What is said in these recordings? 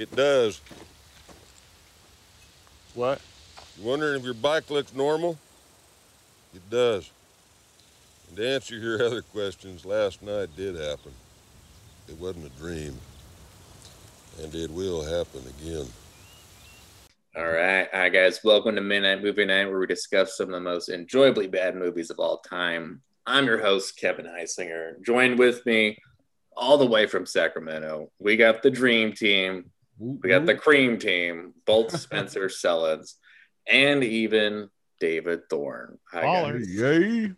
It does. What? You wondering if your bike looks normal? It does. And to answer your other questions, last night did happen. It wasn't a dream. And it will happen again. All right. Hi, guys. Welcome to Midnight Movie Night, where we discuss some of the most enjoyably bad movies of all time. I'm your host, Kevin Heisinger. Joined with me all the way from Sacramento, we got the Dream Team, we got the Cream Team, both Spencer Sellens, and even David Thorne. Hi, guys. Yay.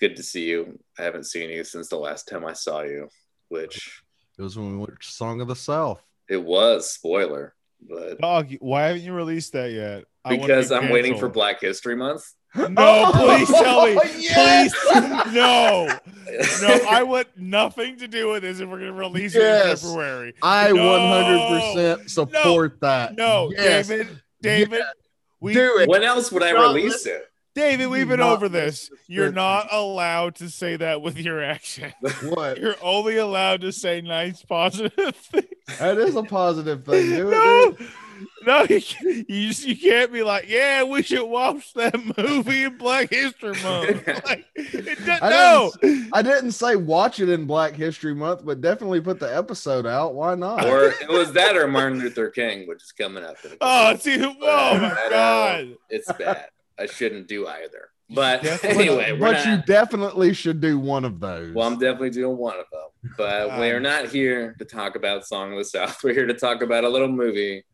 Good to see you. I haven't seen you since the last time I saw you, which It was when we went to Song of the South. it was spoiler, but Dog, why haven't you released that yet? I because be I'm waiting for. Black History Month. No, please oh, tell me. Yes! Please, no, no. I want nothing to do with this if we're gonna release it in February. I 100% support that. No, Yes. David, David, we, Do it. When else would I Not release it? David, we've been over this. You're not allowed to say that with your action. What? You're only allowed to say nice, positive things. That is a positive thing. Do no, dude. no, you, can't- you just you can't be like, yeah, we should watch that movie in Black History Month. Like, it does, I no, I didn't say watch it in Black History Month, but definitely put the episode out. Why not? or it was that or Martin Luther King, which is coming up. oh, couple see, oh But, my uh, god, It's bad. I shouldn't do either. But Definitely- anyway, we're but you not, definitely should do one of those. well, I'm definitely doing one of them. But we're Um, not here to talk about Song of the South. We're here to talk about a little movie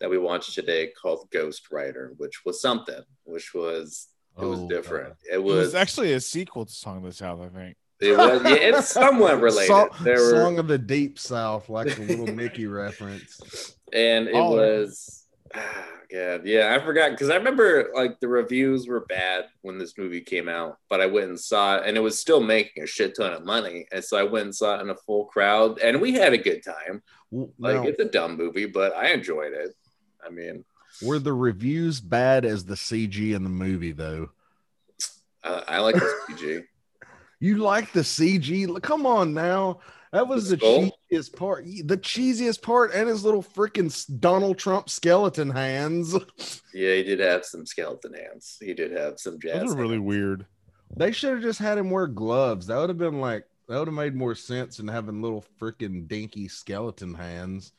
that we watched today called Ghost Rider, which was something, which was it was Oh, different. It it was, was actually a sequel to Song of the South, I think. it was yeah, it's somewhat related. Song, there were Song of the Deep South, like the little Mickey reference. and it Oh. was ah, God, yeah, I forgot because I remember like the reviews were bad when this movie came out, but I went and saw it, and it was still making a shit ton of money, and so I went and saw it in a full crowd, and we had a good time. W- Like now, it's a dumb movie, but I enjoyed it. I mean, were the reviews bad as the CG in the movie, though? uh, I like the CG. You like the CG? Come on now. That was The the cheesiest part. The cheesiest part, and his little freaking Donald Trump skeleton hands. Yeah, he did have some skeleton hands. He did have some jazz. Those are really hands. weird. They should have just had him wear gloves. That would have been like that would have made more sense than having little freaking dinky skeleton hands.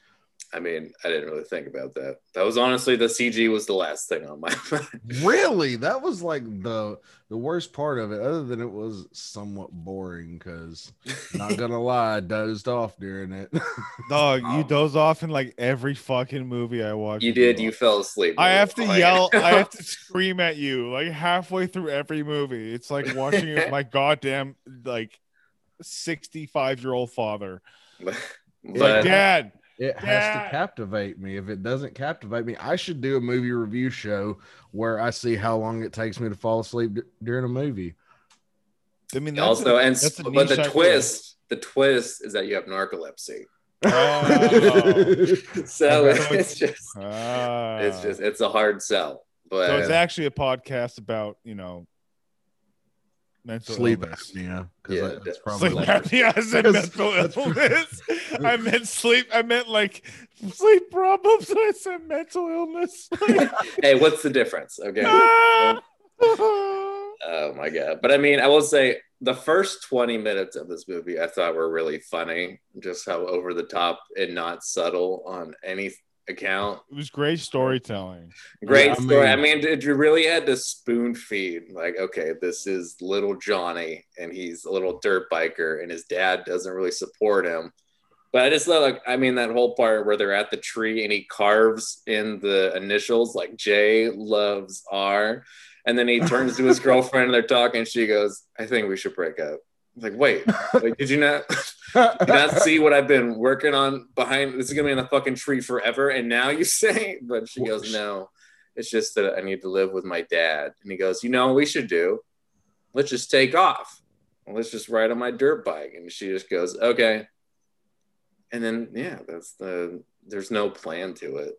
I mean, I didn't really think about that. That was honestly the CG was the last thing on my mind. Really, that was like the the worst part of it. Other than it was somewhat boring, because not gonna lie, I dozed off during it. Dog, you Um, doze off in like every fucking movie I watch. You with did. You fell asleep. I have to Like- yell. I have to scream at you like halfway through every movie. It's like watching it my goddamn like sixty-five year old father. but Like, Dad, It has Yeah. to captivate me. If it doesn't captivate me, I should do a movie review show where I see how long it takes me to fall asleep d- during a movie. I mean, that's also, a- and that's a but niche the idea. twist, the twist is that you have narcolepsy. Oh. So it's just, Ah. it's just, it's a hard sell. But so it's actually a podcast about you know mental Sleep illness. apnea. 'cause Yeah, that- that's that- probably Sleep Like- apnea. I said Because mental illness. I meant sleep. I meant like sleep problems. I said mental illness. hey, what's the difference? Okay. Ah. Oh my god! But I mean, I will say the first twenty minutes of this movie I thought were really funny. Just how over the top and not subtle on any account. it was great storytelling. Great Yeah, I story. I mean- mean, did you really had to spoon feed? Like, okay, this is little Johnny, and he's a little dirt biker, and his dad doesn't really support him. But I just love, like, I mean, that whole part where they're at the tree and he carves in the initials like J loves R, and then he turns to his girlfriend and they're talking. And she goes, "I think we should break up." Like, wait, like, did you not? Did you not see what I've been working on behind? This is gonna be in a fucking tree forever, and now you say? But she goes, no, it's just that I need to live with my dad. And he goes, you know, what we should do. Let's just take off. Let's just ride on my dirt bike. And she just goes, okay. And then yeah, that's the. There's no plan to it.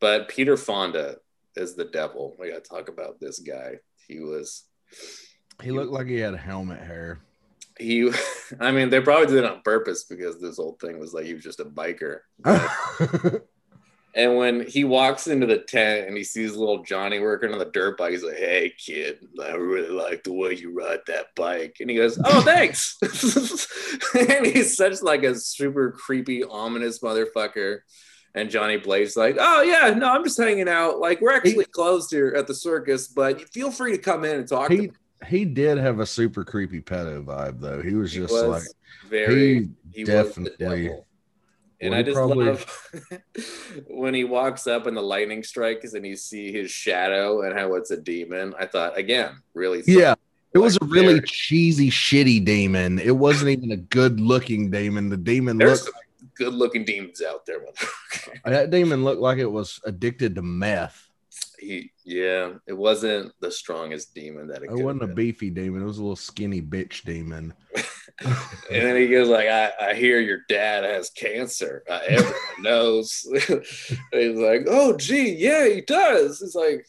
But Peter Fonda is the devil. We got to talk about this guy. He was he looked like he had helmet hair. He i mean they probably did it on purpose because this whole thing was like he was just a biker And when he walks into the tent and he sees little Johnny working on the dirt bike, he's like, "Hey, kid, I really like the way you ride that bike." And he goes, "Oh, thanks." and he's such like a super creepy, ominous motherfucker. And Johnny Blaze like, "Oh yeah, no, I'm just hanging out. Like we're actually closed here at the circus, but feel free to come in and talk." to He me." He did have a super creepy pedo vibe though. He was He just was like very he he definitely- was the devil. And I just probably- love when he walks up and the lightning strikes and you see his shadow and how it's a demon. I thought again, really yeah. It was a really very- cheesy, shitty demon. It wasn't even a good looking demon. The demon There's looked good looking demons out there. that demon looked like it was addicted to meth. He yeah, it wasn't the strongest demon that it, It wasn't a beefy demon. It was a little skinny bitch demon. And then he goes like, I, I hear your dad has cancer. Uh, everyone knows. He's like, oh gee, yeah, he does. He's like,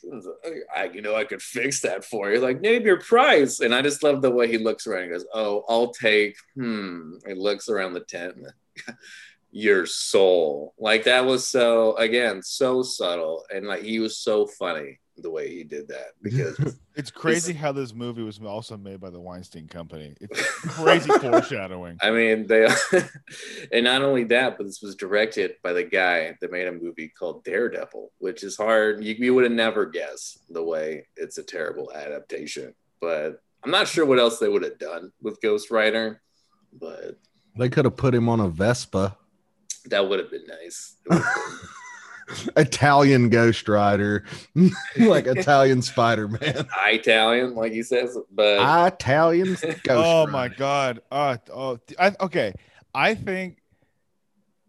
I, you know, I could fix that for you. Like, name your price. And I just love the way he looks around. He goes, oh, I'll take. Hmm. He looks around the tent. Your soul. Like that was so again so subtle, and like he was so funny the way he did that because It's crazy how this movie was also made by the Weinstein Company. It's crazy foreshadowing. I mean, they, and not only that, but this was directed by the guy that made a movie called Daredevil, which is hard. You, you would have never guessed the way it's a terrible adaptation. But I'm not sure what else they would have done with Ghost Rider, but They could have put him on a Vespa. That would have been nice. It would've been- Italian Ghost Rider, like Italian Spider Man. Italian, like he says, but Italian Ghost oh my god. Uh, oh, I, okay. I think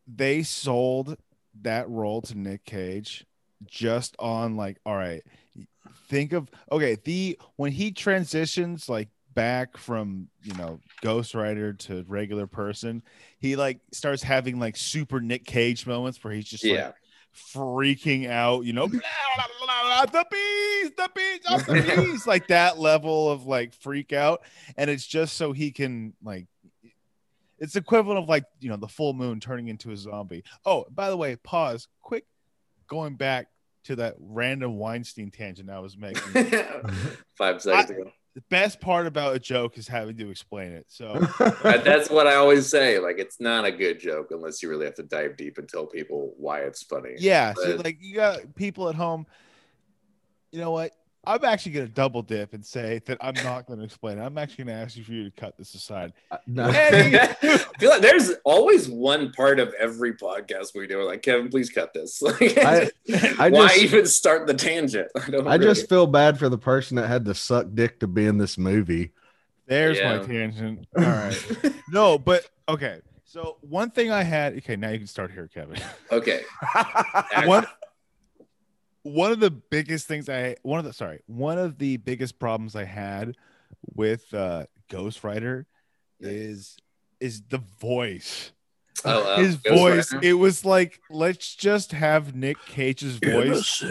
they sold that role to Nick Cage just on like, all right, think of okay, the when he transitions like back from you know Ghost Rider to regular person, he like starts having like super Nick Cage moments where he's just yeah, like freaking out, you know, blah, blah, blah, blah, the bees, the bees, oh, the bees, like that level of like freak out. And it's just so he can like it's equivalent of like you know the full moon turning into a zombie. Oh, by the way, pause, quick, going back to that random Weinstein tangent I was making. five seconds ago. The best part about a joke is having to explain it. So that's what I always say. Like, it's not a good joke unless you really have to dive deep and tell people why it's funny. yeah, so like you got people at home. You know what? I'm actually gonna double dip and say that I'm not gonna explain it. I'm actually gonna ask you for you to cut this aside. Uh, no. Eddie. I feel like there's always one part of every podcast we do. We're like, Kevin, please cut this. Like, I- I why just- even start the tangent? I don't. I really- just feel bad for the person that had to suck dick to be in this movie. There's Yeah. my tangent. All right. no, but okay. So one thing I had. Okay, now you can start here, Kevin. okay. one one of the biggest things I one of the sorry one of the biggest problems I had with uh, Ghost Rider is is the voice. Oh, uh, His Ghost voice. Rider? It was like let's just have Nick Cage's voice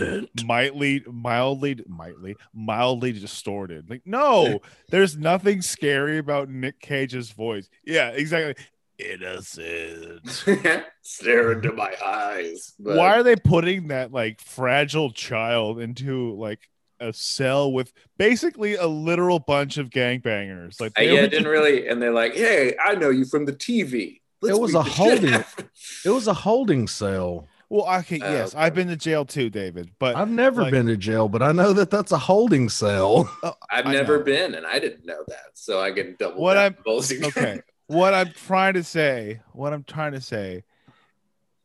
mildly mildly mildly mildly distorted. Like no, there's nothing scary about Nick Cage's voice. Yeah, exactly. Innocent. Stare into my eyes. But why are they putting that like fragile child into like a cell with basically a literal bunch of gangbangers? Like, I, they yeah, were didn't really. And they're like, "Hey, I know you from the TV." Let's It was a holding- It was a holding cell. well, okay, Oh, yes, okay. I've been to jail too, David. But I've never like- been to jail, but I know that that's a holding cell. Oh, I've never been, and I didn't know that, so I can double. What I'm- both okay, guys. What I'm trying to say, what I'm trying to say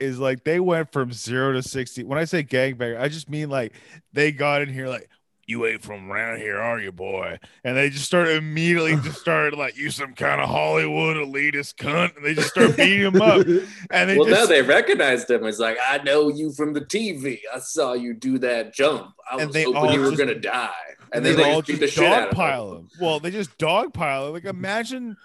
is like they went from zero to sixty. When I say gangbanger, I just mean like they got in here like. You ain't from around here, are you, boy? And they just started immediately just started like you some kind of Hollywood elitist cunt, and they just start beating him up. And they well, just no, they recognized him. It's like, I know you from the TV. I saw you do that jump. I And was they hoping all you were just- gonna die. and And, they, then they all just just the shit out of dogpile him. him. Well, they just dogpile him. Like mm-hmm. imagine,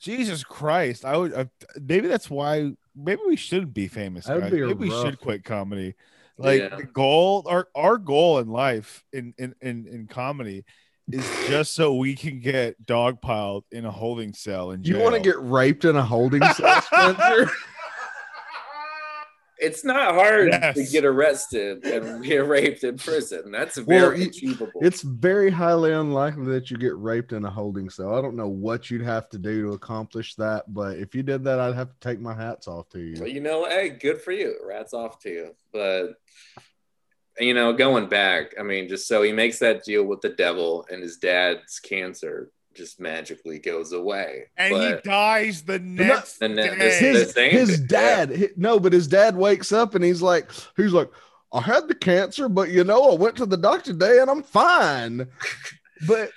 Jesus Christ! I would uh, maybe that's why maybe we should be famous. Guys. be a Maybe we should quit comedy. Like Yeah. the goal, our our goal in life in in in, in comedy is just so we can get dogpiled in a holding cell And You want to get raped in a holding cell, Spencer? It's not hard to get arrested and get raped in prison. That's Well, very you- achievable. It's very highly unlikely that you get raped in a holding cell. I don't know what you'd have to do to accomplish that, but if you did that, I'd have to take my hats off to you. Well, you. you know, hey, good for you. Rats off to you. But you know, going back, I mean, just so he makes that deal with the devil, and his dad's cancer just magically goes away. and but he dies the next the ne- day. this- His, same his thing, dad, hi- no, but his dad wakes up and he's like, he's like, I had the cancer, but you know, I went to the doctor today and I'm fine. But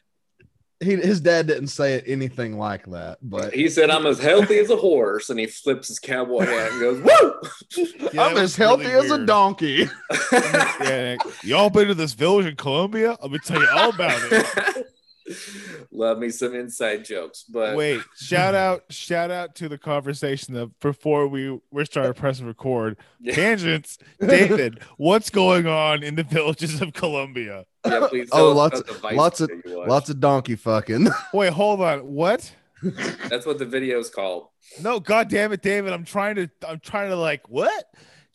he, his dad didn't say it anything like that. But he said, "I'm as healthy as a horse," and he flips his cowboy hat and goes, "Woo!" Yeah, I'm as healthy really as a donkey. yeah, y'all been to this village in Colombia? Let me tell you all about it. Love me some inside jokes, but Wait, shout out, shout out to the conversation that before we we started pressing record. Tangents, David, what's going on in the villages of Colombia? yeah, please Oh, lots- about the Vice lots of- video you watched. Lots of donkey fucking. Wait, hold on, what? That's what the video is called. No, god damn it, David, I'm trying to, I'm trying to like what?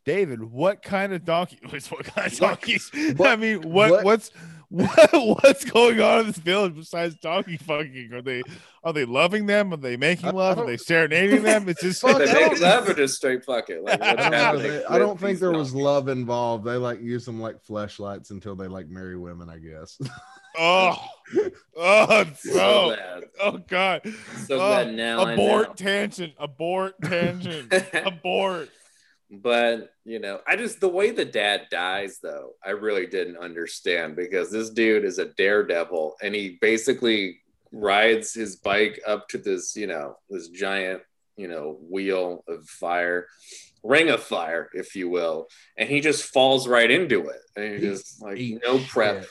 David, what kind of donkey? What kind of donkeys? I mean, what, what- what's what, what's going on in this village besides donkey fucking? Are they are they loving them? Are they making I- love? I Are they serenading them? It's just Fuck, They I make don't- love or just straight fuck it. Like, I don't, know, they- I don't think these there was donkeys? love involved. They like use them like flashlights until they like marry women, I guess. oh, oh, So so oh god, So Oh, bad now. I abort know. tangent, abort tangent, abort. But you know, I just the way the dad dies though, I really didn't understand because this dude is a daredevil and he basically rides his bike up to this, you know, this giant, you know, wheel of fire, ring of fire, if you will, and he just falls right into it. And he just like no prep. shit.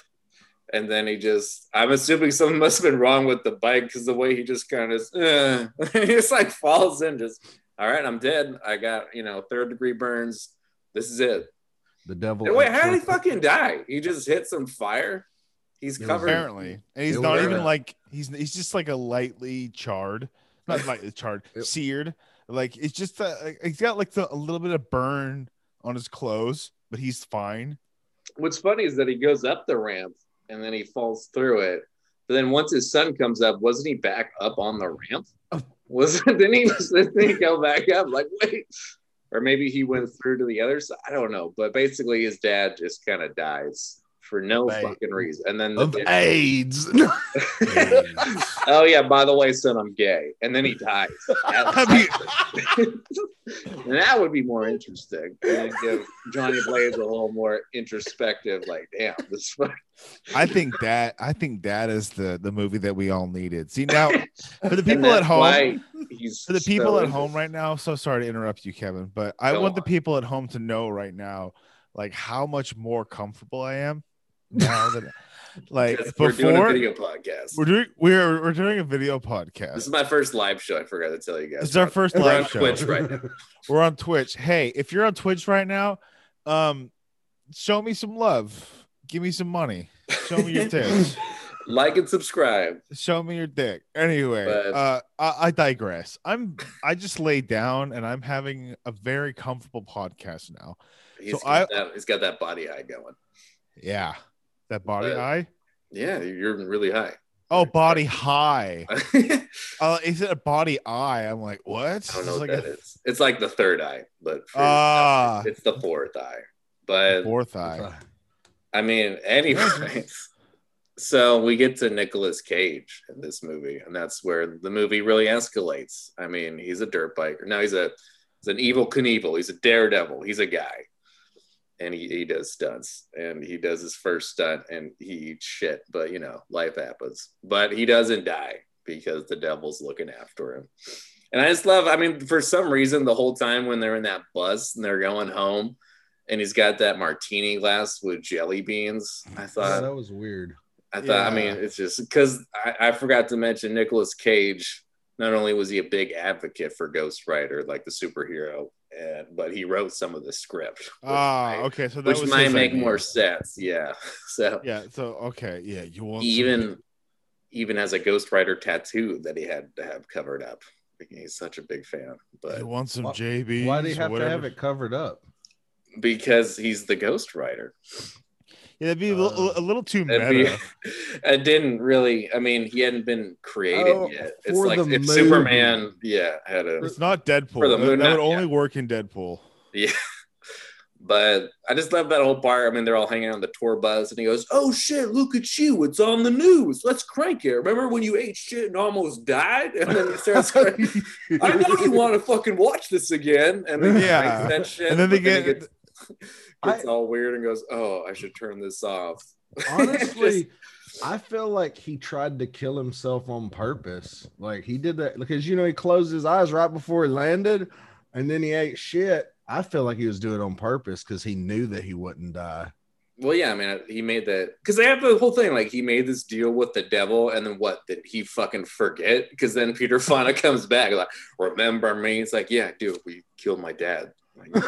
And then he just, I'm assuming something must have been wrong with the bike because the way he just kind of, uh, he just like falls in, just, all right, I'm dead. I got, you know, third degree burns. This is it. The devil. And wait, how did he fucking die? He just hit some fire. He's It covered. Apparently, and he's It not was- even like he's he's just like a lightly charred, not lightly charred, It- seared. Like it's just uh, he's got like the, a little bit of burn on his clothes, but he's fine. What's funny is that he goes up the ramp and then he falls through it. But then once his son comes up, wasn't he back up on the ramp? Was then he didn't he go back up? Like wait, or maybe he went through to the other side. I don't know. But basically, his dad just kind of dies for no fucking reason. And then the of AIDS. oh yeah, by the way, son, I'm gay. And then he dies. I and that would be more interesting. And give Johnny Blaze a little more introspective, like, damn, this. I think that I think that is the the movie that we all needed. See now, for the people at home, he's for the people so at home right now so sorry to interrupt you kevin but i Go want the people at home to know right now like how much more comfortable i am now that like because we're doing a video podcast. we're doing we're we're doing a video podcast This is my first live show. I forgot to tell you guys. This is our first We're live on show. Twitch right now. we're on twitch hey if you're on twitch right now um show me some love give me some money show me your tits like and subscribe. show me your dick anyway But- uh I, I digress i'm i just laid down and i'm having a very comfortable podcast now He's So got that, he's got that body high going. yeah that body But- eye Yeah, you're really high. oh body high I uh is it a body eye i'm like what know It's what like that a is. It's like the third eye, but for, Ah. it's the fourth eye. But fourth eye I mean, anyways. so we get to Nicolas Cage in this movie, and that's where the movie really escalates. I mean, he's a dirt biker. No, he's a he's an Evel Knievel. He's a daredevil. He's a guy. And he, he does stunts and he does his first stunt and he eats shit, but you know, life happens. But he doesn't die because the devil's looking after him. And I just love, I mean, for some reason, the whole time when they're in that bus and they're going home, and he's got that martini glass with jelly beans. I Yeah, thought, that was weird. I thought, I mean, it's just because I, I forgot to mention Nicolas Cage. Not only was he a big advocate for Ghost Rider, like the superhero, and but he wrote some of the script, which ah might- okay so that which was might make idea. more sense. Yeah. So yeah so okay yeah you want he some- even even has a Ghost Rider tattoo that he had to have covered up. He's such a big fan. But you want some Why- jbs Why do you have to have it covered up? because he's the Ghost Rider. Yeah, that'd be a little, um, a little too That'd meta. be- it didn't really. I mean, he hadn't been created Oh, yet. It's like the if movie. Superman, yeah, had a It's not Deadpool. For the that, Moon that would Knight, only work in Deadpool. Yeah. But I just love that whole part. I mean, they're all hanging on the tour bus, and he goes, "Oh shit! Look at you! It's on the news. Let's crank it. Remember when you ate shit and almost died?" And then he starts crying. I know you want to fucking watch this again. And then Yeah. that shit. And then they but he get- gets, gets all weird and goes, "Oh, I should turn this off." Honestly, I feel like he tried to kill himself on purpose. Like he did that because you know he closed his eyes right before he landed, and then he ate shit. I feel like he was doing it on purpose because he knew that he wouldn't die. Well, yeah, I mean, he made that because they have the whole thing. Like, he made this deal with the devil, and then what? Did he fucking forget? Because then Peter Fonda comes back, like, remember me? It's like, yeah, dude, we killed my dad.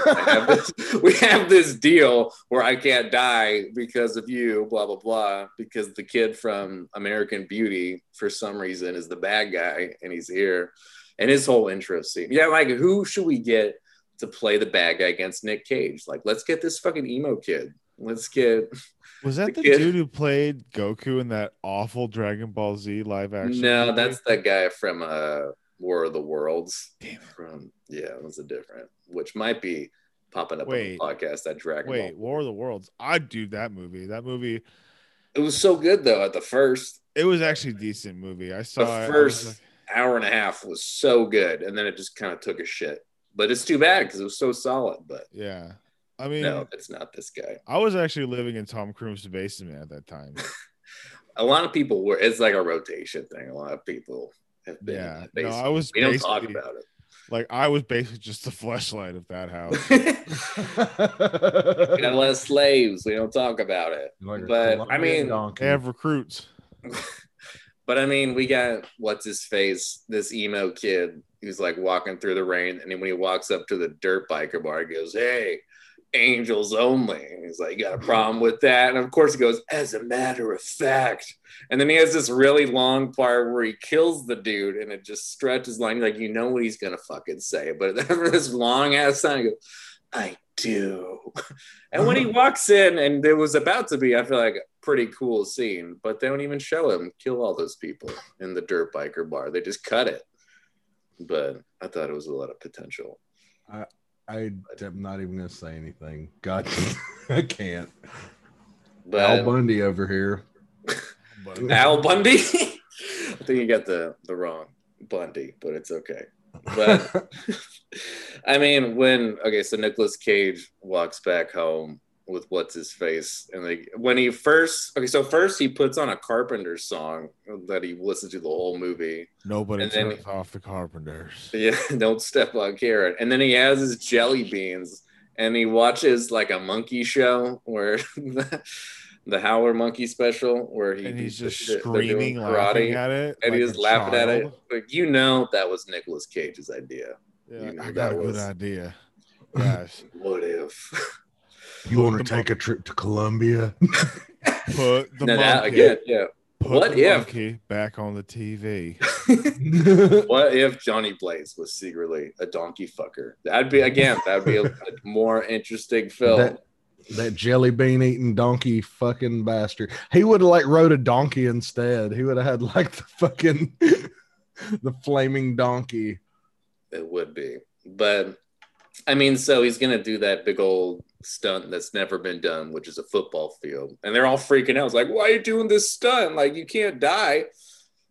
Have this, we have this deal where I can't die because of you, blah blah blah. Because the kid from American Beauty, for some reason, is the bad guy, and he's here, and his whole interest scene. Yeah, like, who should we get to play the bad guy against Nick Cage? Like, let's get this fucking emo kid. Let's get Was that The the, dude who played Goku in that awful Dragon Ball Z live action? no, movie? that's that guy from uh War of the Worlds. Damn it. From yeah, it was a different, which might be popping up Wait. on the podcast. That Dragon Wait, Ball. War of the Worlds. I'd do that movie. That movie, It was so good though. At the first it was actually a decent movie. I saw The it. First- like, hour and a half was so good, and then it just kind of took a shit. But it's too bad because it was so solid. But yeah. I mean, no, it's not this guy. I was actually living in Tom Cruise's basement at that time. A lot of people were. It's like a rotation thing. A lot of people have been. Yeah. in that No. I was we don't talk about like I was basically just the fleshlight of that house. we got less slaves. We don't talk about it. Like But, I mean- donkey. They have recruits. But I mean, we got what's his face, this emo kid who's like walking through the rain, and then when he walks up to the dirt biker bar, he goes, "Hey, angels only." And he's like, "You got a mm-hmm. problem with that?" And of course, he goes, "As a matter of fact." And then he has this really long part where he kills the dude, and it just stretches line like you know what he's gonna fucking say, but after this long ass time, he goes, "I do." And when he walks in, and it was about to be, I feel like a pretty cool scene, but they don't even show him kill all those people in the dirt biker bar. They just cut it. But I thought it was a lot of potential. I am not even gonna say anything. God, I can't. But Al Bundy over here. Al Bundy, I think you got the the wrong Bundy, but it's okay. But I mean, when okay, so Nicolas Cage walks back home with what's his face, and like when he first okay, so first he puts on a Carpenter song that he listens to the whole movie. Nobody And then- off the Carpenters. Yeah, don't step on carrot. And then he has his jelly beans, and he watches like a monkey show where the, the Howler Monkey special, where he And he's just doing screaming, laughing at it. and like laughing at it. child. Like you know, that was Nicolas Cage's idea. Yeah, You know, I got that a good was- idea. Yes. What if? You want to the take a trip to Colombia? Put the no, that, monkey, again, yeah. put what the if- monkey back on the TV. What if Johnny Blaze was secretly a donkey fucker? That'd be again. That'd be a, a more interesting film. That- that jelly bean eating donkey fucking bastard. He would have like rode a donkey instead. He would have had like the fucking the flaming donkey. It would be. But I mean, so he's gonna do that big old stunt that's never been done, which is a football field. And they're all freaking out. It's like, why are you doing this stunt? Like you can't die.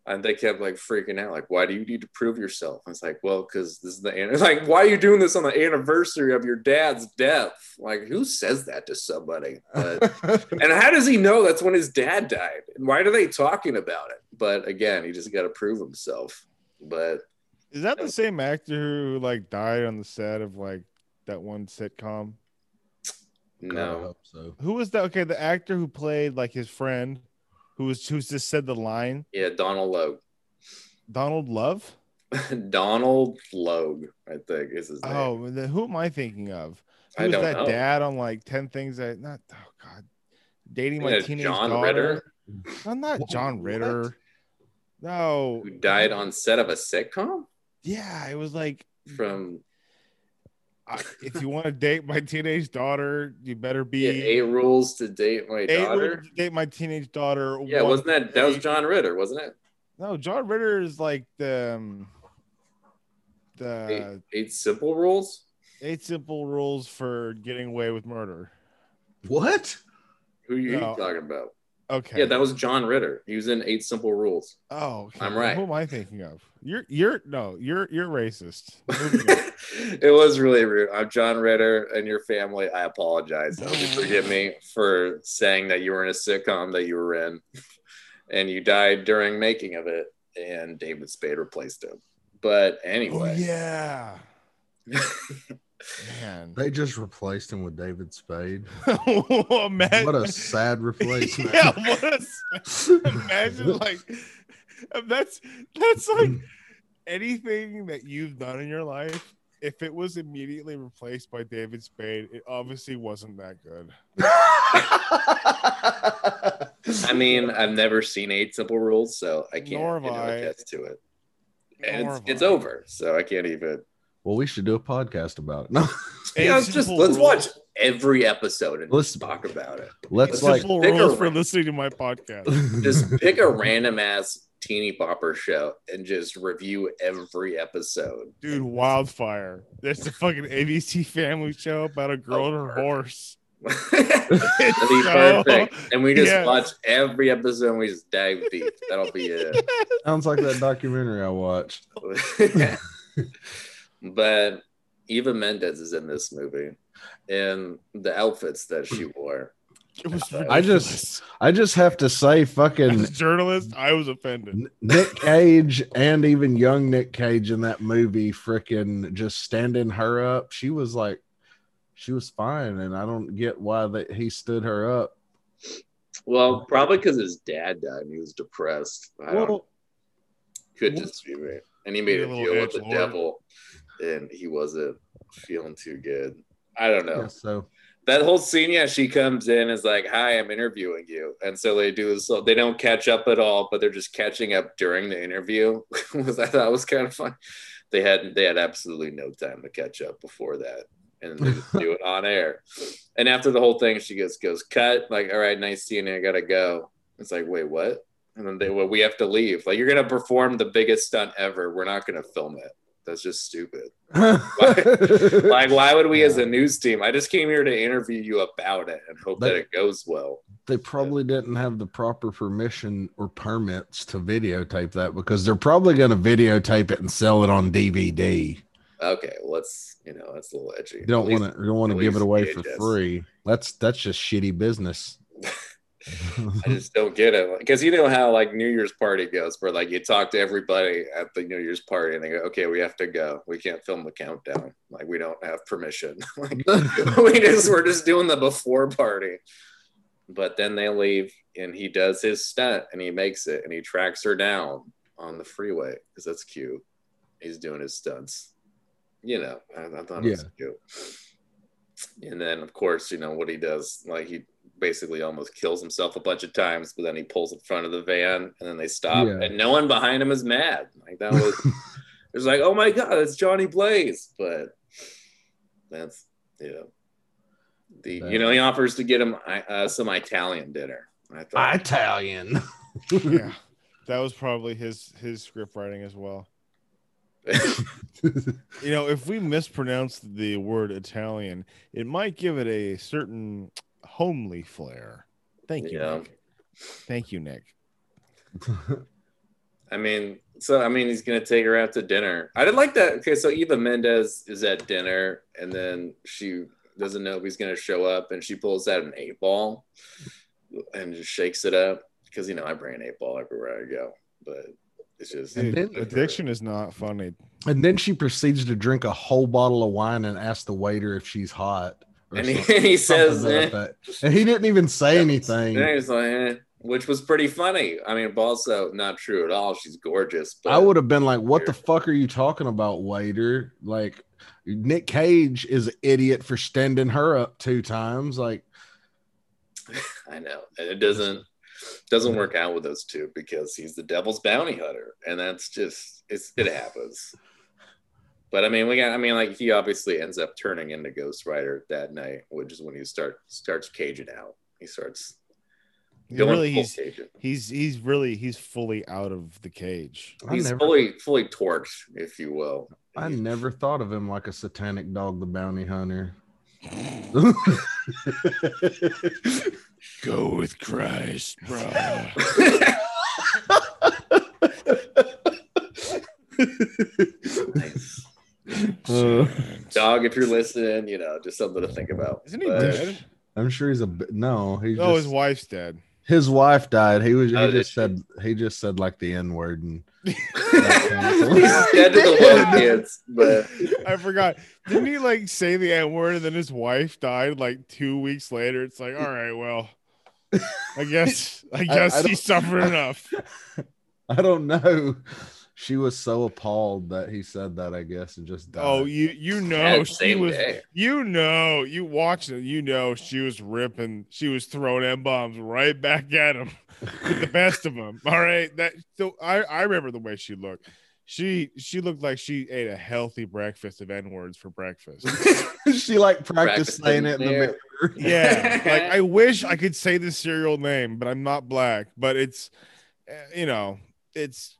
And they kept like freaking out, like, why do you need to prove yourself? And it's like, well, because this is the an- like, why are you doing this on the anniversary of your dad's death? Like, who says that to somebody? But and how does he know that's when his dad died? And why are they talking about it? But again, he just got to prove himself. But Is that the same actor who like died on the set of like that one sitcom? I no, hope so. Who was that? Okay, the actor who played like his friend, who was who just said the line. yeah, Donald Logue. Donald Love. Donald Logue, I think is his oh, name. Oh, then who am I thinking of? Who I was don't that know. dad on like ten things that not? Oh God, dating my Yeah, teenage John daughter. Ritter? No, not John What? Ritter. No, Who died on set of a sitcom yeah, it was like from I, if you want to date my teenage daughter, you better be Yeah, eight rules to date my daughter. rules to date my teenage daughter. Yeah, wasn't that that was John Ritter, wasn't it? No, John Ritter is like the um, Eight, eight simple rules. eight simple rules for getting away with murder. What? Who are you No. talking about? Okay. Yeah, that was John Ritter. He was in Eight Simple Rules. oh, okay. I'm right. Who am I thinking of? You're you're no, you're you're racist. It was really rude. I'm John Ritter and your family. I apologize. I hope you forgive me for saying that you were in a sitcom that you were in, and you died during making of it, and David Spade replaced him. But oh anyway, yeah, man. They just replaced him with David Spade. Imagine- What a sad replacement. yeah, what a s- imagine like that's that's like mm. anything that you've done in your life. If it was immediately replaced by David Spade, it obviously wasn't that good. I mean, I've never seen Eight Simple Rules, so I can't Nor have you know, I. attest to it. And Nor it's, it's over, so I can't even. Well, we should do a podcast about it. No, Yeah, let's just let's rules- watch every episode and Let's- talk about it. let's Let's like simple pick a for listening to my podcast. Just pick a random ass teeny bopper show and just review every episode. Dude, Wildfire. That's a fucking ABC family show about a girl and her horse. That'd be so- perfect. And we just yes. watch every episode and we just dive deep. That'll be it. sounds like that documentary I watched. But Eva Mendes is in this movie and the outfits that she hmm. wore. It was I just- I just have to say, fucking as a journalist, I was offended. Nick Cage and even young Nick Cage in that movie, freaking just standing her up. She was like, she was fine, and I don't get why that he stood her up. Well, probably because his dad died and he was depressed. I don't Well, could just be me. And he made a a deal with the edgelord. devil and he wasn't feeling too good. I don't know. yeah, so that whole scene, yeah, she comes in is like, "Hi, I'm interviewing you," and so they do this. So they don't catch up at all, but they're just catching up during the interview. was I thought was kind of fun. They had they had absolutely no time to catch up before that, and they just do it on air. And after the whole thing, she goes goes cut. Like, all right, nice seeing you. I gotta go. It's like, wait, what? And then they, well, we have to leave. Like, you're gonna perform the biggest stunt ever. We're not gonna film it. That's just stupid. Like, why would we, as a news team? I just came here to interview you about it and hope that it goes well. they probably didn't have the proper permission or permits to videotape that because they're probably going to videotape it and sell it on DVD. Okay, let's you know that's a little edgy. You don't want to, you don't want to give it away for free. That's that's just shitty business. I just don't get it because you know how like New Year's party goes, where like you talk to everybody at the New Year's party and they go, "Okay, we have to go. We can't film the countdown. Like we don't have permission. like we just we're just doing the before party." But then they leave, and he does his stunt, and he makes it, and he tracks her down on the freeway because that's cute. He's doing his stunts. You know, I, I thought it was cute. And then, of course, you know what he does. Like he basically almost kills himself a bunch of times, but then he pulls in front of the van, and then they stop, Yeah. and no one behind him is mad. Like that was. It's like, oh my god, it's Johnny Blaze, but that's you know, the you know he offers to get him uh, some Italian dinner. I thought, Italian. yeah, that was probably his his script writing as well. You know, if we mispronounce the word Italian, it might give it a certain homely flair. Thank you, Yeah. Nick. Thank you, Nick. I mean, so I mean, he's gonna take her out to dinner. I didn't like that. Okay, so Eva Mendes is at dinner, and then she doesn't know if he's gonna show up, and she pulls out an eight ball and just shakes it up because you know I bring an eight ball everywhere I go, but it's just And then- addiction is not funny. And then she proceeds to drink a whole bottle of wine and ask the waiter if she's hot. And he, something- he says, eh. that. and he didn't even say anything. And he's like, eh, which was pretty funny. I mean, also not true at all. She's gorgeous. But I would have been like, "What the fuck are you talking about, waiter?" Like, Nick Cage is an idiot for standing her up two times. Like, I know. And it doesn't doesn't work out with those two because he's the devil's bounty hunter. And that's just it's it happens. But I mean, we got. I mean, like he obviously ends up turning into Ghost Rider that night, which is when he start starts caging out. He starts going really, full he's caging. he's he's really he's fully out of the cage. I He's never, fully fully torched, if you will. I never thought of him like a satanic dog, the bounty hunter. Go with Christ, bro. Nice. Dog, if you're listening, you know, just something to think about. Isn't he But- dead? I'm sure he's a. No, he's Oh, just, his wife's dead. his wife died. He was. He Oh, just said. He just said like the n word and. He's dead to the little kids, but I forgot. Didn't he like say the N word and then his wife died like two weeks later? It's like, all right, well, I guess I guess I he don't- suffered enough. I don't know. She was so appalled that he said that. I guess and just died. Oh, you you know Yeah, she was day. you know you watched it. You know she was ripping. She was throwing M bombs right back at him with the best of them. All right, that so I I remember the way she looked. She she looked like she ate a healthy breakfast of N words for breakfast. she like practiced Practicing saying it in the mirror. Yeah, like I wish I could say the cereal name, but I'm not black. But it's, uh, you know, it's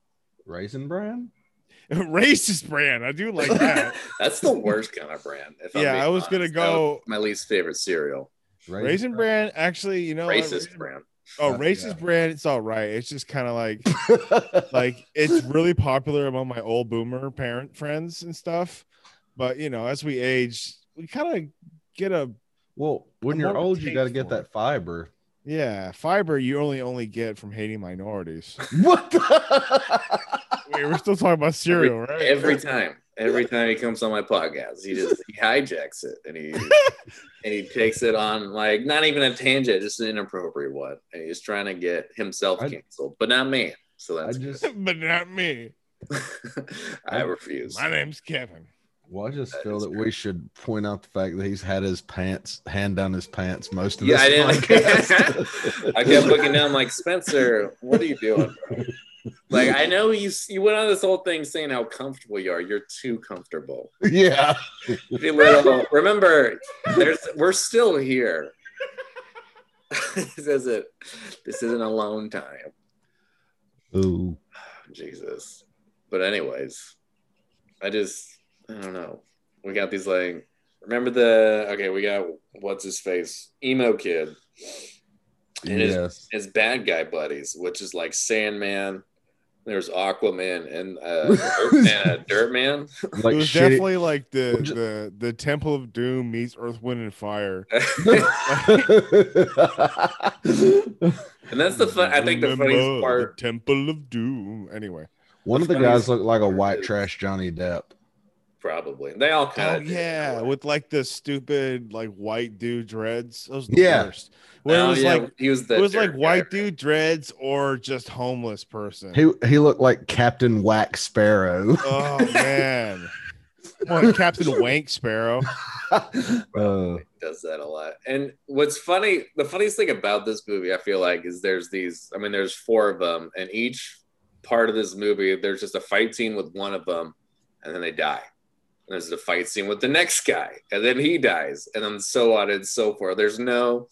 Raisin bran. racist brand. I do like that. that's the worst kind of brand. If I'm Yeah, I was gonna honest. Was go- my least favorite cereal. Raisin brand, actually, you know. Racist Raisin- brand. Oh, Uh, racist yeah. brand. It's all right. It's just kind of like like it's really popular among my old boomer parent friends and stuff. But you know, as we age, we kind of get a well, when I'm you're old, you got to get that fiber. Yeah fiber. You only only get from hating minorities. What? The- Wait, we're still talking about cereal, right? Every time, every time he comes on my podcast, he just he hijacks it and he and he takes it on like not even a tangent, just an inappropriate one, and he's trying to get himself I- canceled, but not me. So I that's just, but not me. I refuse. My name's Kevin. Well, I just That feel that we should point out the fact that he's had his pants hand down his pants most of the time. Yeah, I this didn't. podcast. I kept looking down like Spencer, what are you doing? Bro? Like I know you you went on this whole thing saying how comfortable you are. You're too comfortable. yeah. Little- remember, there's we're still here. this isn't this isn't alone time. Ooh. Oh, Jesus. But anyways, I just I don't know. We got these like remember the okay, we got what's his face? Emo kid. And his Yes. his bad guy buddies, which is like Sandman. There's Aquaman and uh, Dirt, uh, Dirtman. Like it was shitty- definitely like the, the the Temple of Doom meets Earth, Wind, and Fire. and that's the fun. I think the Remember funniest part. the Temple of Doom. Anyway. One of the guys looked like a white trash Johnny Depp. Probably they all kind Oh of yeah, with like the stupid like white dude dreads. Those are the Yeah. worst. Where it was like Oh, he was the it was like white guy. dude dreads or just homeless person. He he looked like Captain Whack Sparrow. oh man. Well, Captain Wank Sparrow. Uh, does that a lot. And what's funny, the funniest thing about this movie, I feel like, is there's these. I mean, there's four of them, and each part of this movie, there's just a fight scene with one of them, and then they die. And there's a fight scene with the next guy, and then he dies, and then so on and so forth. There's no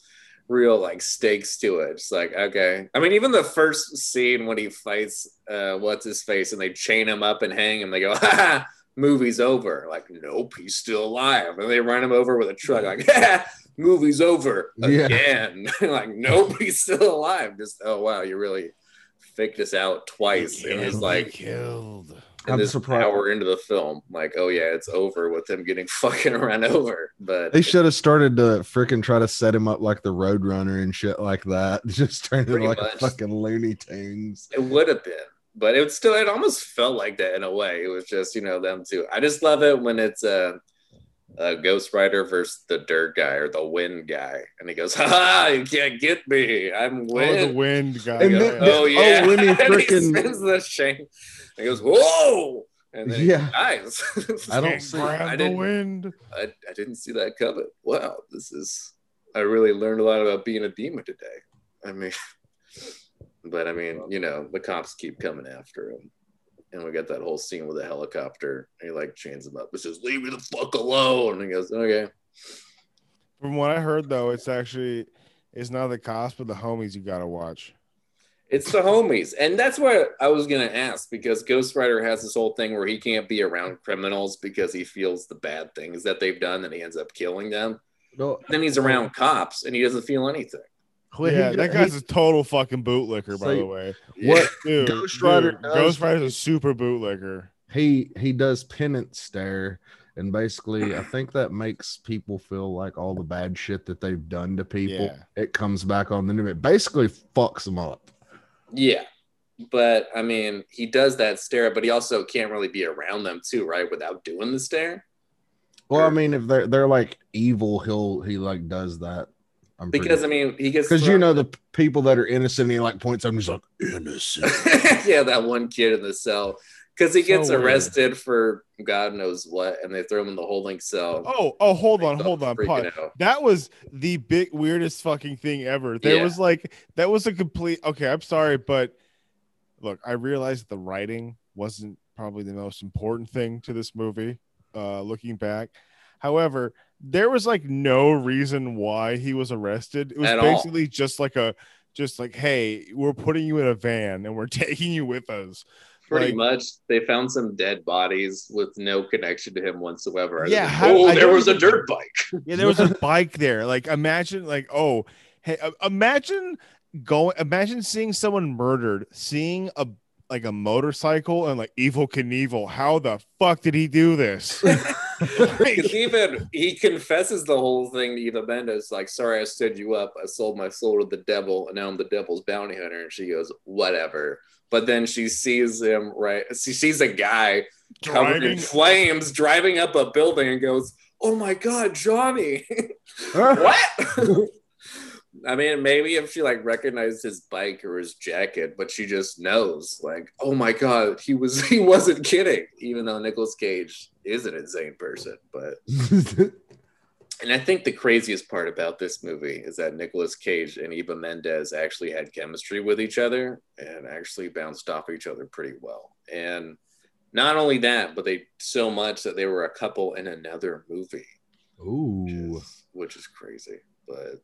real like stakes to it. It's like okay. I mean, even the first scene when he fights, uh, what's his face, and they chain him up and hang him. They go, ha, ha movie's over. Like, nope, he's still alive. And they run him over with a truck, like, yeah, movie's over Yeah. again. like, nope, he's still alive. Just, oh, wow, you really faked us out twice. It was like, killed. I'm this surprised- hour into the film, like, oh, yeah, it's over with him getting fucking run over. But they should have started to freaking try to set him up like the Roadrunner and shit like that. Just turn him like fucking Looney Tunes. it would have been. But it still, it almost felt like that in a way. It was just, you know, them two. I just love it when it's a, a Ghost Rider versus the dirt guy or the wind guy. And he goes, ha, ha you can't get me. I'm wind." Oh, the wind. wind guy. And oh, He then- goes, oh, oh, yeah. when he And frickin- spins the chain. And he goes, whoa. And then Yeah. he dies. I don't see- I the didn't- wind. I, I didn't see that coming. Wow, this is. I really learned a lot about being a demon today. I mean, but I mean, you know, the cops keep coming after him, and we get that whole scene with the helicopter. He like chains him up. It says, "Leave me the fuck alone." And he goes, "Okay." From what I heard, though, it's actually it's not the cost, but the homies you gotta watch. It's the homies. And that's what I was going to ask because Ghost Rider has this whole thing where he can't be around criminals because he feels the bad things that they've done and he ends up killing them. No, Then he's around cops and he doesn't feel anything. Well, he- yeah, that guy's he- a total fucking bootlicker, by See, the way. what Dude, Ghost Rider dude, does- Ghost Rider's a super bootlicker. he he does penance stare and basically i think that makes people feel like all the bad shit that they've done to people Yeah. it comes back on them it basically fucks them up Yeah. But I mean, he does that stare, but he also can't really be around them too, right? Without doing the stare. well i mean if they're they're like evil he'll he like does that I'm Because I mean, he gets because you know the people that are innocent he like points I'm just like innocent yeah, that one kid in the cell. Because he So gets weird. arrested for God knows what, and they throw him in the holding cell. Oh, oh, hold on, hold on. freaking Pause. out. That was the big weirdest fucking thing ever. There Yeah. was like that was a complete okay, I'm sorry, but look, I realized the writing wasn't probably the most important thing to this movie, uh looking back. However, there was like no reason why he was arrested. It was At all. basically just like a just like, hey, we're putting you in a van and we're taking you with us. Pretty Like- much, they found some dead bodies with no connection to him whatsoever. Yeah, than, how- oh, I there was a dirt bike. Yeah, there was a bike there. Like imagine like oh, hey, uh, imagine going imagine seeing someone murdered, seeing a like a motorcycle and like Evel Knievel. How the fuck did he do this? Because even he confesses the whole thing to Eva Mendes, like, sorry, I stood you up. I sold my soul to the devil, and now I'm the devil's bounty hunter. And she goes, whatever. But then she sees him, right? She sees a guy covered in flames driving up a building and goes, oh my God, Johnny. what? I mean, maybe if she like recognized his bike or his jacket, but she just knows, like, oh my god, he was he wasn't kidding, even though Nicolas Cage is an insane person. But and I think the craziest part about this movie is that Nicolas Cage and Eva Mendes actually had chemistry with each other and actually bounced off each other pretty well. And not only that, but they so much that they were a couple in another movie which Ooh. is, which is crazy. But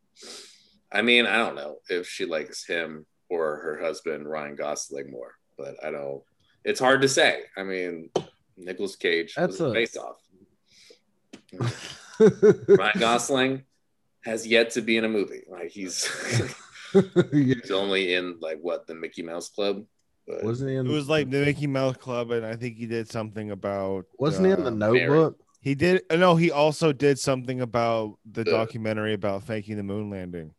I mean, I don't know if she likes him or her husband Ryan Gosling more, but I don't. It's hard to say. I mean, Nicolas Cage That's was a a- face off. Ryan Gosling has yet to be in a movie. Like he's Yeah. he's only in like what the Mickey Mouse Club. But Wasn't he in? It was like the Mickey Mouse Club, and I think he did something about. wasn't he in the uh, Notebook? He did. uh, No, he also did something about the The- documentary about faking the moon landing.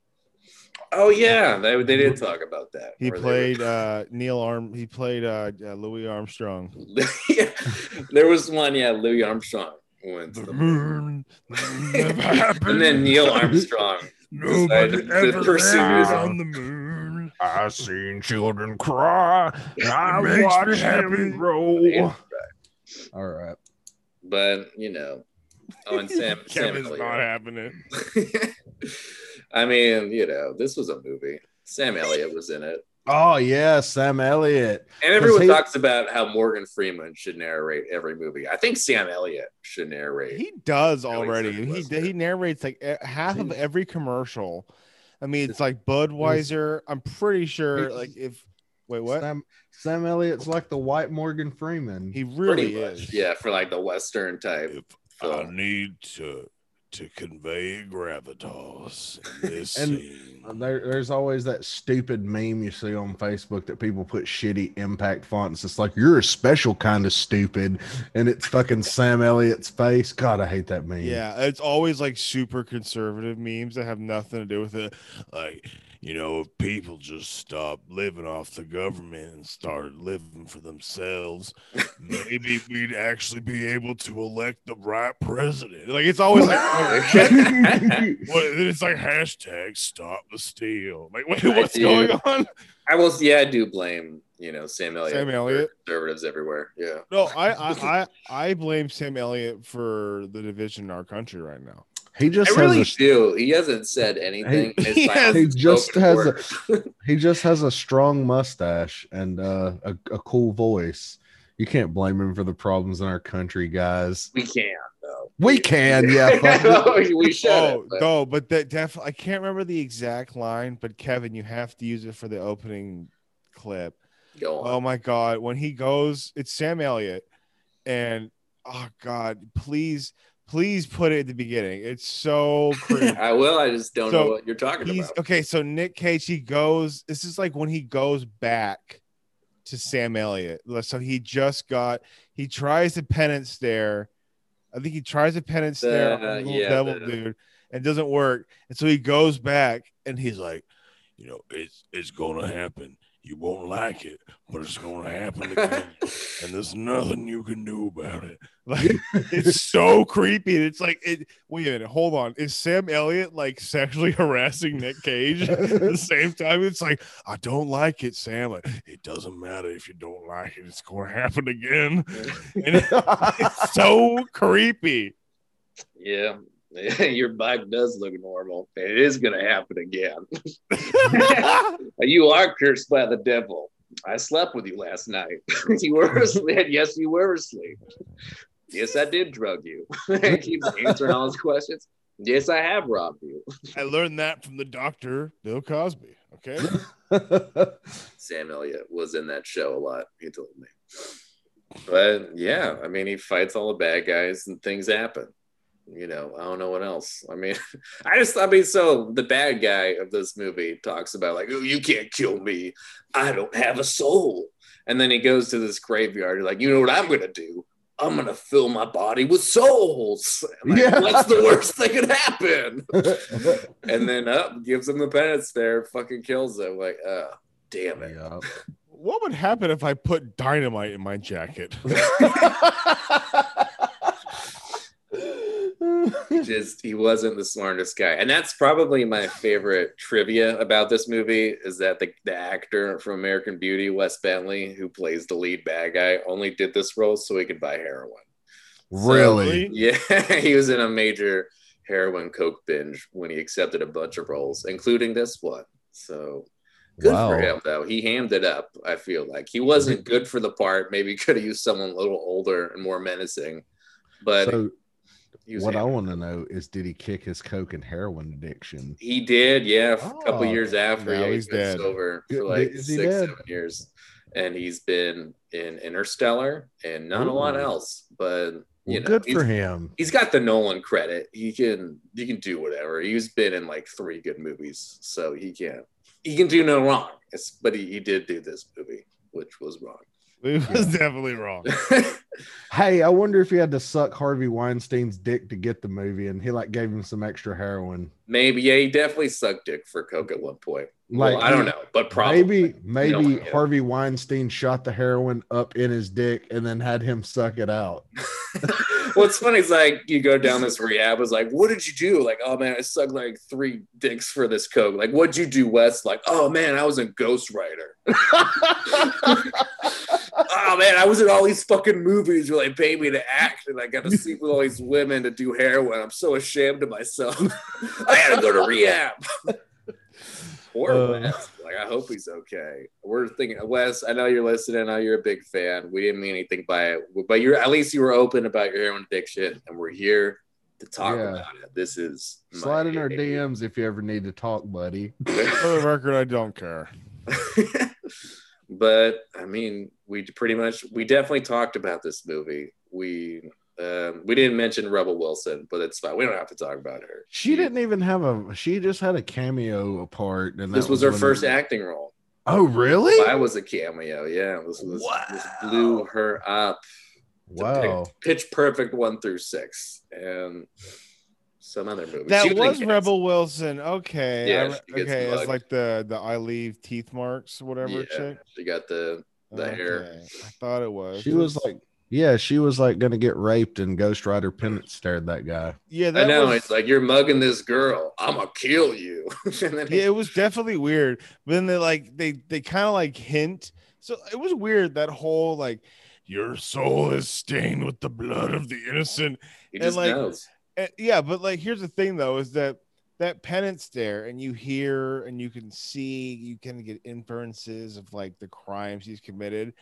Oh yeah, they, they did talk about that. He played were- uh, Neil Arm. He played uh, uh, Louis Armstrong. yeah, there was one. Yeah, Louis Armstrong went to the moon. moon and then Neil Armstrong. Nobody decided to ever pursue landed his- on the moon. I seen children cry. I makes me watched happy. them grow. All right. but you know, oh, and Sam, Sam Kevin's Elliott. not having it. I mean, you know, this was a movie. Sam Elliott was in it, Oh yeah, Sam Elliott. and everyone he- talks about how Morgan Freeman should narrate every movie. I think Sam Elliott should narrate. He does already. He Western. he narrates like half of every commercial. I mean, it's like Budweiser. I'm pretty sure. Like if wait, what? Sam, Sam Elliott's like the white Morgan Freeman. He really much. is. yeah, for like the Western type. If film. need to to convey gravitas in this And- scene. There, there's always that stupid meme you see on Facebook that people put shitty impact fonts. It's like you're a special kind of stupid, and it's fucking Sam Elliott's face. God, I hate that meme. Yeah, it's always like super conservative memes that have nothing to do with it. Like, you know, if people just stop living off the government and started living for themselves, maybe we'd actually be able to elect the right president. Like, it's always like, oh, what, it's like hashtag stop the steal. Like, wait, what's going on? I will. Yeah, I do blame you know Sam Elliott. Sam Elliott? conservatives everywhere. Yeah. No, I, I, I, I blame Sam Elliott for the division in our country right now. He just I really a do. He hasn't said anything. His He has- he just has a he just has a strong mustache and uh, a, a cool voice. You can't blame him for the problems in our country, guys. We can't though. We can, yeah. fuck we should. Oh no, but that definitely I can't remember the exact line, but Kevin, you have to use it for the opening clip. Go on. Oh my god, when he goes, it's Sam Elliott, and oh god, please, please put it at the beginning. It's so. I will. I just don't So, know what you're talking about. okay. So Nick Cage, he goes. This is like when he goes back to Sam Elliott. So he just got. He tries the penance stare. I think he tries the penance The- the little yeah, devil the- dude, and doesn't work. And so he goes back, and he's like, you know, it's it's gonna happen. You won't like it, but it's gonna happen again, and there's nothing you can do about it. Like it's so creepy. It's like it. Wait a minute, hold on. Is Sam Elliott like sexually harassing Nick Cage at the same time? It's like I don't like it, Sam. Like, it doesn't matter if you don't like it. It's going to happen again, and it- it's so creepy. yeah. Your bike does look normal. It is going to happen again. you are cursed by the devil. I slept with you last night. you were asleep. Yes, you were asleep. Yes, I did drug you. He keeps answering all his questions. Yes, I have robbed you. I learned that from the doctor, Bill Cosby. Okay. Sam Elliott was in that show a lot. He told me. But yeah, I mean, he fights all the bad guys and things happen. You know, I don't know what else. I mean, I just, I mean, so the bad guy of this movie talks about, like, oh, you can't kill me. I don't have a soul. And then he goes to this graveyard, like, you know what I'm going to do? I'm going to fill my body with souls. Like, Yeah. What's the worst that could happen? and then up gives him the penance stare, fucking kills him. Like, oh, damn it. Yeah. What would happen if I put dynamite in my jacket? Just he wasn't the smartest guy. And that's probably my favorite trivia about this movie is that the, the actor from american beauty wes bentley who plays the lead bad guy only did this role so he could buy heroin. Really? yeah he was in a major heroin coke binge when he accepted a bunch of roles including this one. So good for him though. He hammed it up i feel like. He wasn't good for the part. Maybe could have used someone a little older and more menacing. But So, what I want to know is, did he kick his coke and heroin addiction? He did, yeah. a couple Oh, years after, yeah, he's he's been dead. sober for like is six, seven years, and he's been in Interstellar and not a lot else. But you Well, know, good for him. he's got the Nolan credit. He can he can do whatever. He's been in like three good movies, so he can he can do no wrong. It's, but he, he did do this movie, which was wrong. It was definitely wrong. Hey, I wonder if he had to suck Harvey Weinstein's dick to get the movie, and he like gave him some extra heroin. Maybe yeah, he definitely sucked dick for coke at one point. Like well, I don't know, but probably Maybe, maybe No idea. Harvey Weinstein shot the heroin up in his dick and then had him suck it out. What's funny is like you go down this rehab, is like, what did you do? Like, oh man, I sucked like three dicks for this coke. Like, what'd you do, Wes? Like, oh man, I was a ghostwriter. Oh man, I was in all these fucking movies where they pay me to act, and I got to sleep with all these women to do heroin. I'm so ashamed of myself. I had to go to rehab. Poor Uh. Wes. Like, I hope he's okay. We're thinking, Wes. I know you're listening. I know you're a big fan. We didn't mean anything by it, but you're at least you were open about your heroin addiction, and we're here to talk Yeah. about it. This is my- Slide in our DMs if you ever need to talk, buddy. For the record, I don't care. But I mean, we pretty much we definitely talked about this movie. We um, we didn't mention Rebel Wilson, but it's fine. We don't have to talk about her. She didn't even have a. She just had a cameo part, and This that was her first acting role. Oh, really? I was a cameo. Yeah, this was this Wow. blew her up. Wow. Pitch, Pitch Perfect one through six, and some other movies. That in was Cats. Rebel Wilson. Okay. Yeah, I re- she gets okay. It's like the the I leave teeth marks, whatever Yeah, chick. she got the the hair. I thought it was. She was like, yeah, she was like gonna get raped, and Ghost Rider Penance stared that guy. yeah, I know was, it's like you're mugging this girl. I'm gonna kill you. and then he- yeah, it was definitely weird. But then they like they they kind of like hint. So it was weird that whole like your soul is stained with the blood of the innocent. he and, just like, knows. Yeah, but like here's the thing though is that that penance stare and you hear and you can see you can get inferences of like the crimes he's committed.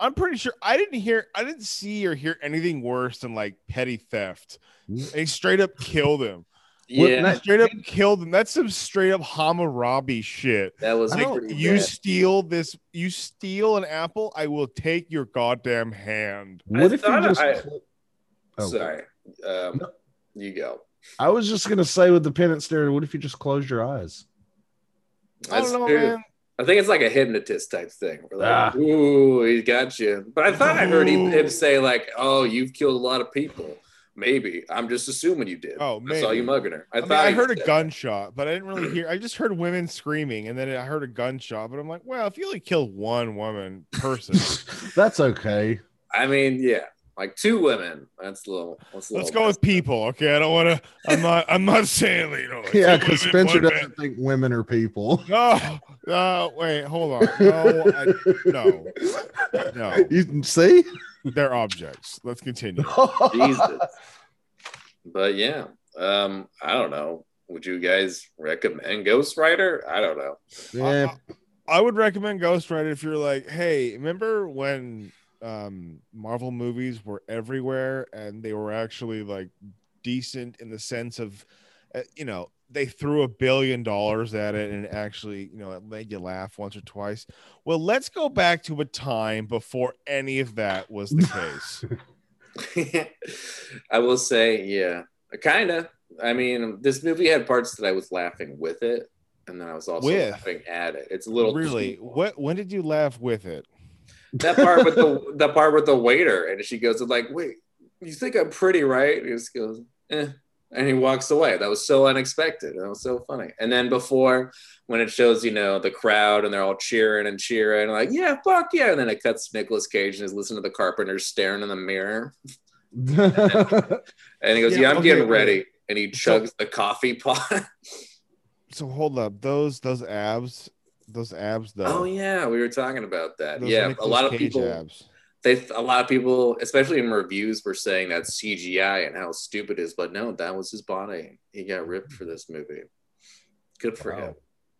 I'm pretty sure I didn't hear, I didn't see or hear anything worse than like petty theft. And he straight up killed him. Yeah, that- Straight up killed him. That's some straight up Hammurabi shit. that was I You bad. steal this, you steal an apple, I will take your goddamn hand. What I if you just? I- Oh. Sorry. Um, you go. I was just gonna say with the penance stare. What if you just closed your eyes? I don't know, true. man. I think it's like a hypnotist type thing. Where like, Ah. ooh, he got you. But I thought I heard him, say like, "Oh, you've killed a lot of people." Maybe I'm just assuming you did. Oh, I saw maybe. you mugging her. I, I, mean, thought I he heard a gunshot, but I didn't really hear. I just heard women screaming, and then I heard a gunshot. But I'm like, well, if you only kill one woman person, That's okay. I mean, yeah, like two women. That's a little. That's a let's go with people. Okay, I don't want to. I'm not. I'm not saying you know. like, Yeah, because Spencer doesn't think women are people. No, no, wait, hold on. No, I, no, no. You see? they're objects. Let's continue. Jesus. But yeah, um, I don't know. Would you guys recommend Ghost Rider? I don't know. yeah. I would recommend Ghost Rider if you're like, hey, remember when um, Marvel movies were everywhere and they were actually like decent in the sense of, uh, you know, they threw a billion dollars at it and actually, you know, it made you laugh once or twice. Well, let's go back to a time before any of that was the case. I will say, yeah, kind of. I mean, this movie had parts that I was laughing with it, and then I was also With? laughing at it. It's a little really, what? When did you laugh with it? That part with the the part with the waiter, and she goes like, "Wait, you think I'm pretty, right?" And he just goes, "Eh," and he walks away. That was so unexpected. That was so funny. And then before, when it shows, you know, the crowd and they're all cheering and cheering, like, "Yeah, fuck yeah!" And then it cuts to Nicolas Cage and he's listening to the Carpenters staring in the mirror, and he goes, Yeah, "Yeah, I'm okay, getting okay. ready." And he So- chugs the coffee pot. So hold up, those those abs, those abs though. oh yeah, we were talking about that. Those yeah, a Nicolas lot of Cage people. abs. they a lot of people, especially in reviews, were saying that CGI and how stupid it is. But no, that was his body. He got ripped for this movie. Good for Wow. him.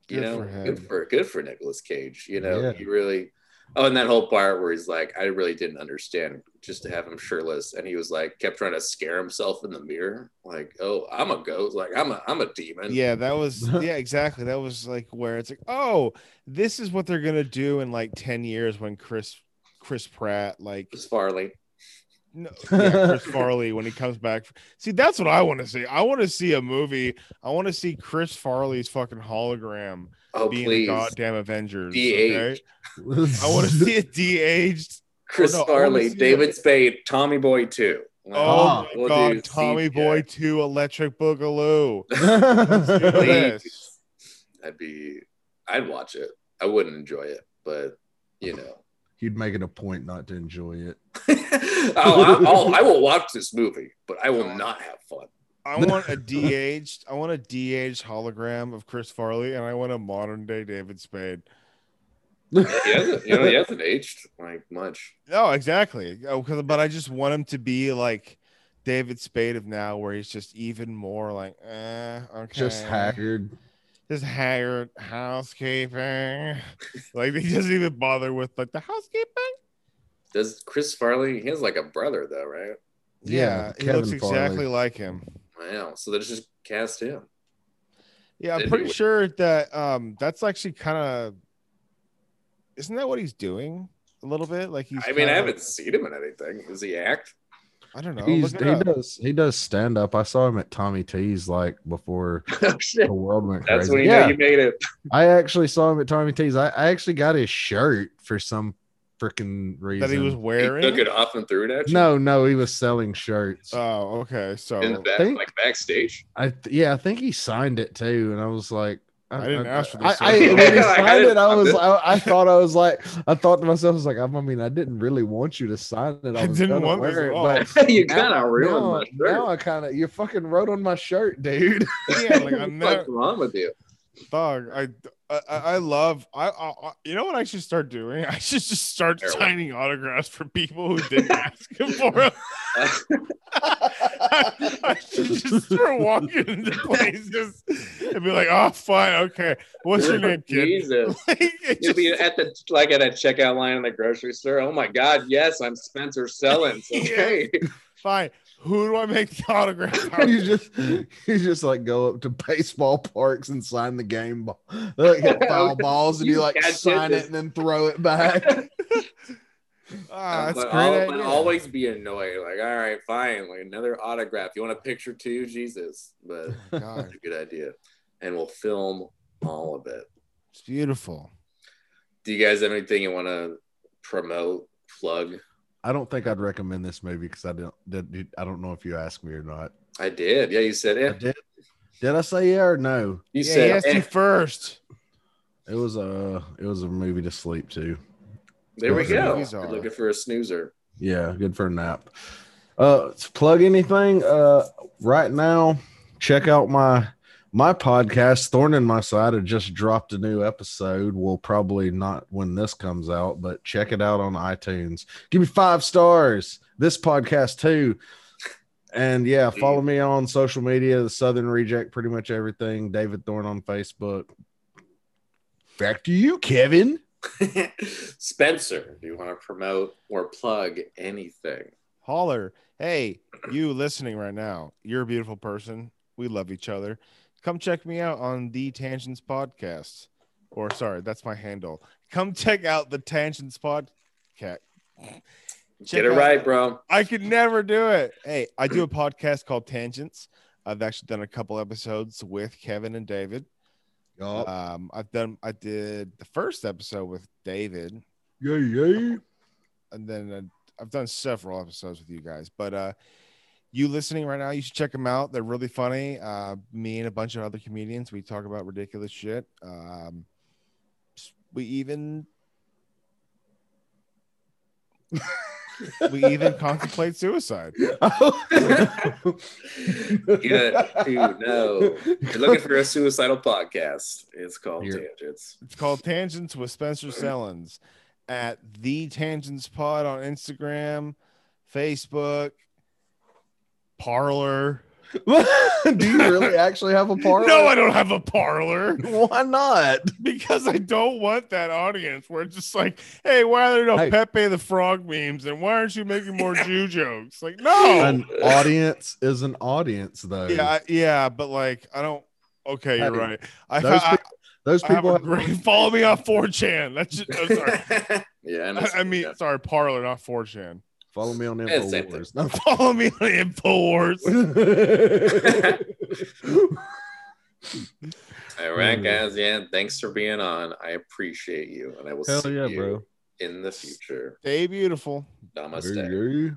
You Good know, for him. good for good for Nicolas Cage. You know, Yeah. he really. Oh, and that whole part where he's like, I really didn't understand just to have him shirtless, and he was like, kept trying to scare himself in the mirror, like, oh, I'm a ghost, like I'm a I'm a demon. Yeah, that was yeah, exactly. That was like where it's like, oh, this is what they're gonna do in like 10 years when Chris Chris Pratt, like Chris Farley. no, yeah, Chris Farley when he comes back. See, that's what I want to see. I want to see a movie. I want to see Chris Farley's fucking hologram Oh, being please, the goddamn Avengers. De-aged. Okay? I want to see it de-aged. Chris no, Farley, see David it. Spade, Tommy Boy too. Oh, Oh, my oh. we'll god, Tommy CGI. Boy 2 Electric Boogaloo. Let's do Please. this. That'd be, I'd watch it. I wouldn't enjoy it, but you know. You'd make it a point not to enjoy it. Oh, I'll, I'll, I'll, I will watch this movie, but I will not have fun. I want a de-aged, I want a de-aged hologram of Chris Farley, and I want a modern day David Spade. He hasn't, you know, he hasn't aged like much. No, exactly. Oh, 'cause- but I just want him to be like David Spade of now, where he's just even more like, eh, okay, Just haggard. just haggard housekeeping. like he doesn't even bother with like the housekeeping. Does Chris Farley? He has like a brother though, right? Yeah, he Kevin looks Farley. exactly like him. Wow. So let's just cast him. Yeah, I'm Anyway. pretty sure that um that's actually kind of isn't that what he's doing a little bit? Like he's I mean, I kinda- haven't seen him in anything. Does he act? I don't know. He's, he up. does he does stand up. I saw him at Tommy T's like before oh the world went That's crazy. when you yeah, know you made it. I actually saw him at Tommy T's. I, I actually got his shirt for some freaking reason. that he was He wearing. took it off and threw it at you. no, no, he was selling shirts. Oh, okay. So in the back, think- like backstage. I th- yeah, I think he signed it too, and I was like, I didn't ask for I, this. I, Yeah, when he like, I signed it, I was. I, I thought I was like, I thought to myself, I was like, I mean, I didn't really want you to sign it. I, I was didn't gonna want this wear it, but you now- kind of ruined now, now I kind of, you fucking wrote on my shirt, dude. yeah, like I'm What's not wrong with you? dog. I, I I love. I, I I- you know what I should start doing? I should just start Heroin. signing autographs for people who didn't ask him for them. I should just start walking into places and be like, "Oh, fine, okay. What's your name, kid?" Jesus. Like, You'll be at the like at a checkout line in the grocery store. Oh my God, yes, I'm Spencer Sellens. Okay. fine. Who do I make the autograph? out you just you just like go up to baseball parks and sign the game ball. They like hit foul balls and you You like sign it. it and then throw it back. Ah, that's but, great al- but always be annoyed. Like, all right, fine. Like another autograph. You want a picture too? Jesus. But Oh that's a good idea. And we'll film all of it. it's beautiful. Do you guys have anything you want to promote, plug? I don't think I'd recommend this movie because I don't did, I don't know if you asked me or not. I did. Yeah, you said I it. did. Did I say yeah or no? You yeah, said yes, eh. you first. It was a it was a movie to sleep to. There we go. You're are. looking for a snoozer. Yeah, good for a nap. Uh, to plug anything? Uh, right now, check out my my podcast, Thorn in My Side. Had just dropped a new episode. Will probably not when this comes out, but check it out on iTunes. Give me five stars. This podcast too. And yeah, follow me on social media, the Southern Reject, pretty much everything. David Thorn on Facebook. Back to you, Kevin. Spencer, do you want to promote or plug anything? Holler. Hey, you listening right now, you're a beautiful person. We love each other. Come check me out on the Tangents Podcast. Or sorry, that's my handle. Come check out the Tangents Podcast. Check Get it out- right, bro. I could never do it. Hey, I do a podcast called Tangents. I've actually done a couple episodes with Kevin and David. Um, I've done I did the first episode with David, yeah, yeah. and then uh, I've done several episodes with you guys. But uh, you listening right now, you should check them out. They're really funny. Uh, me and a bunch of other comedians, we talk about ridiculous shit. Um, we even we even contemplate suicide. You dude, no. You're looking for a suicidal podcast. It's called Here. Tangents. It's called Tangents with Spencer Sellens at the Tangents Pod on Instagram, Facebook, Parler. Do you really actually have a Parler? No, I don't have a Parler Why not? because I don't want that audience where it's just like, hey, why are there no Hey. Pepe the Frog memes and why aren't you making more Jew jokes? Like, no. An audience is an audience, though. yeah, yeah, but like, I don't. Okay, you're Hey, right. I, those I, people- Those I have people have, great. Follow me on 4chan. That's just. I'm sorry. yeah, I, I mean, sorry, Parler, not 4chan. Follow me on Yeah, same Infowars. No. Follow me on Infowars. all right, Mm. guys. Yeah, thanks for being on. I appreciate you, and I will Hell see yeah, you bro. in the future. Stay beautiful. Namaste. Hey, hey.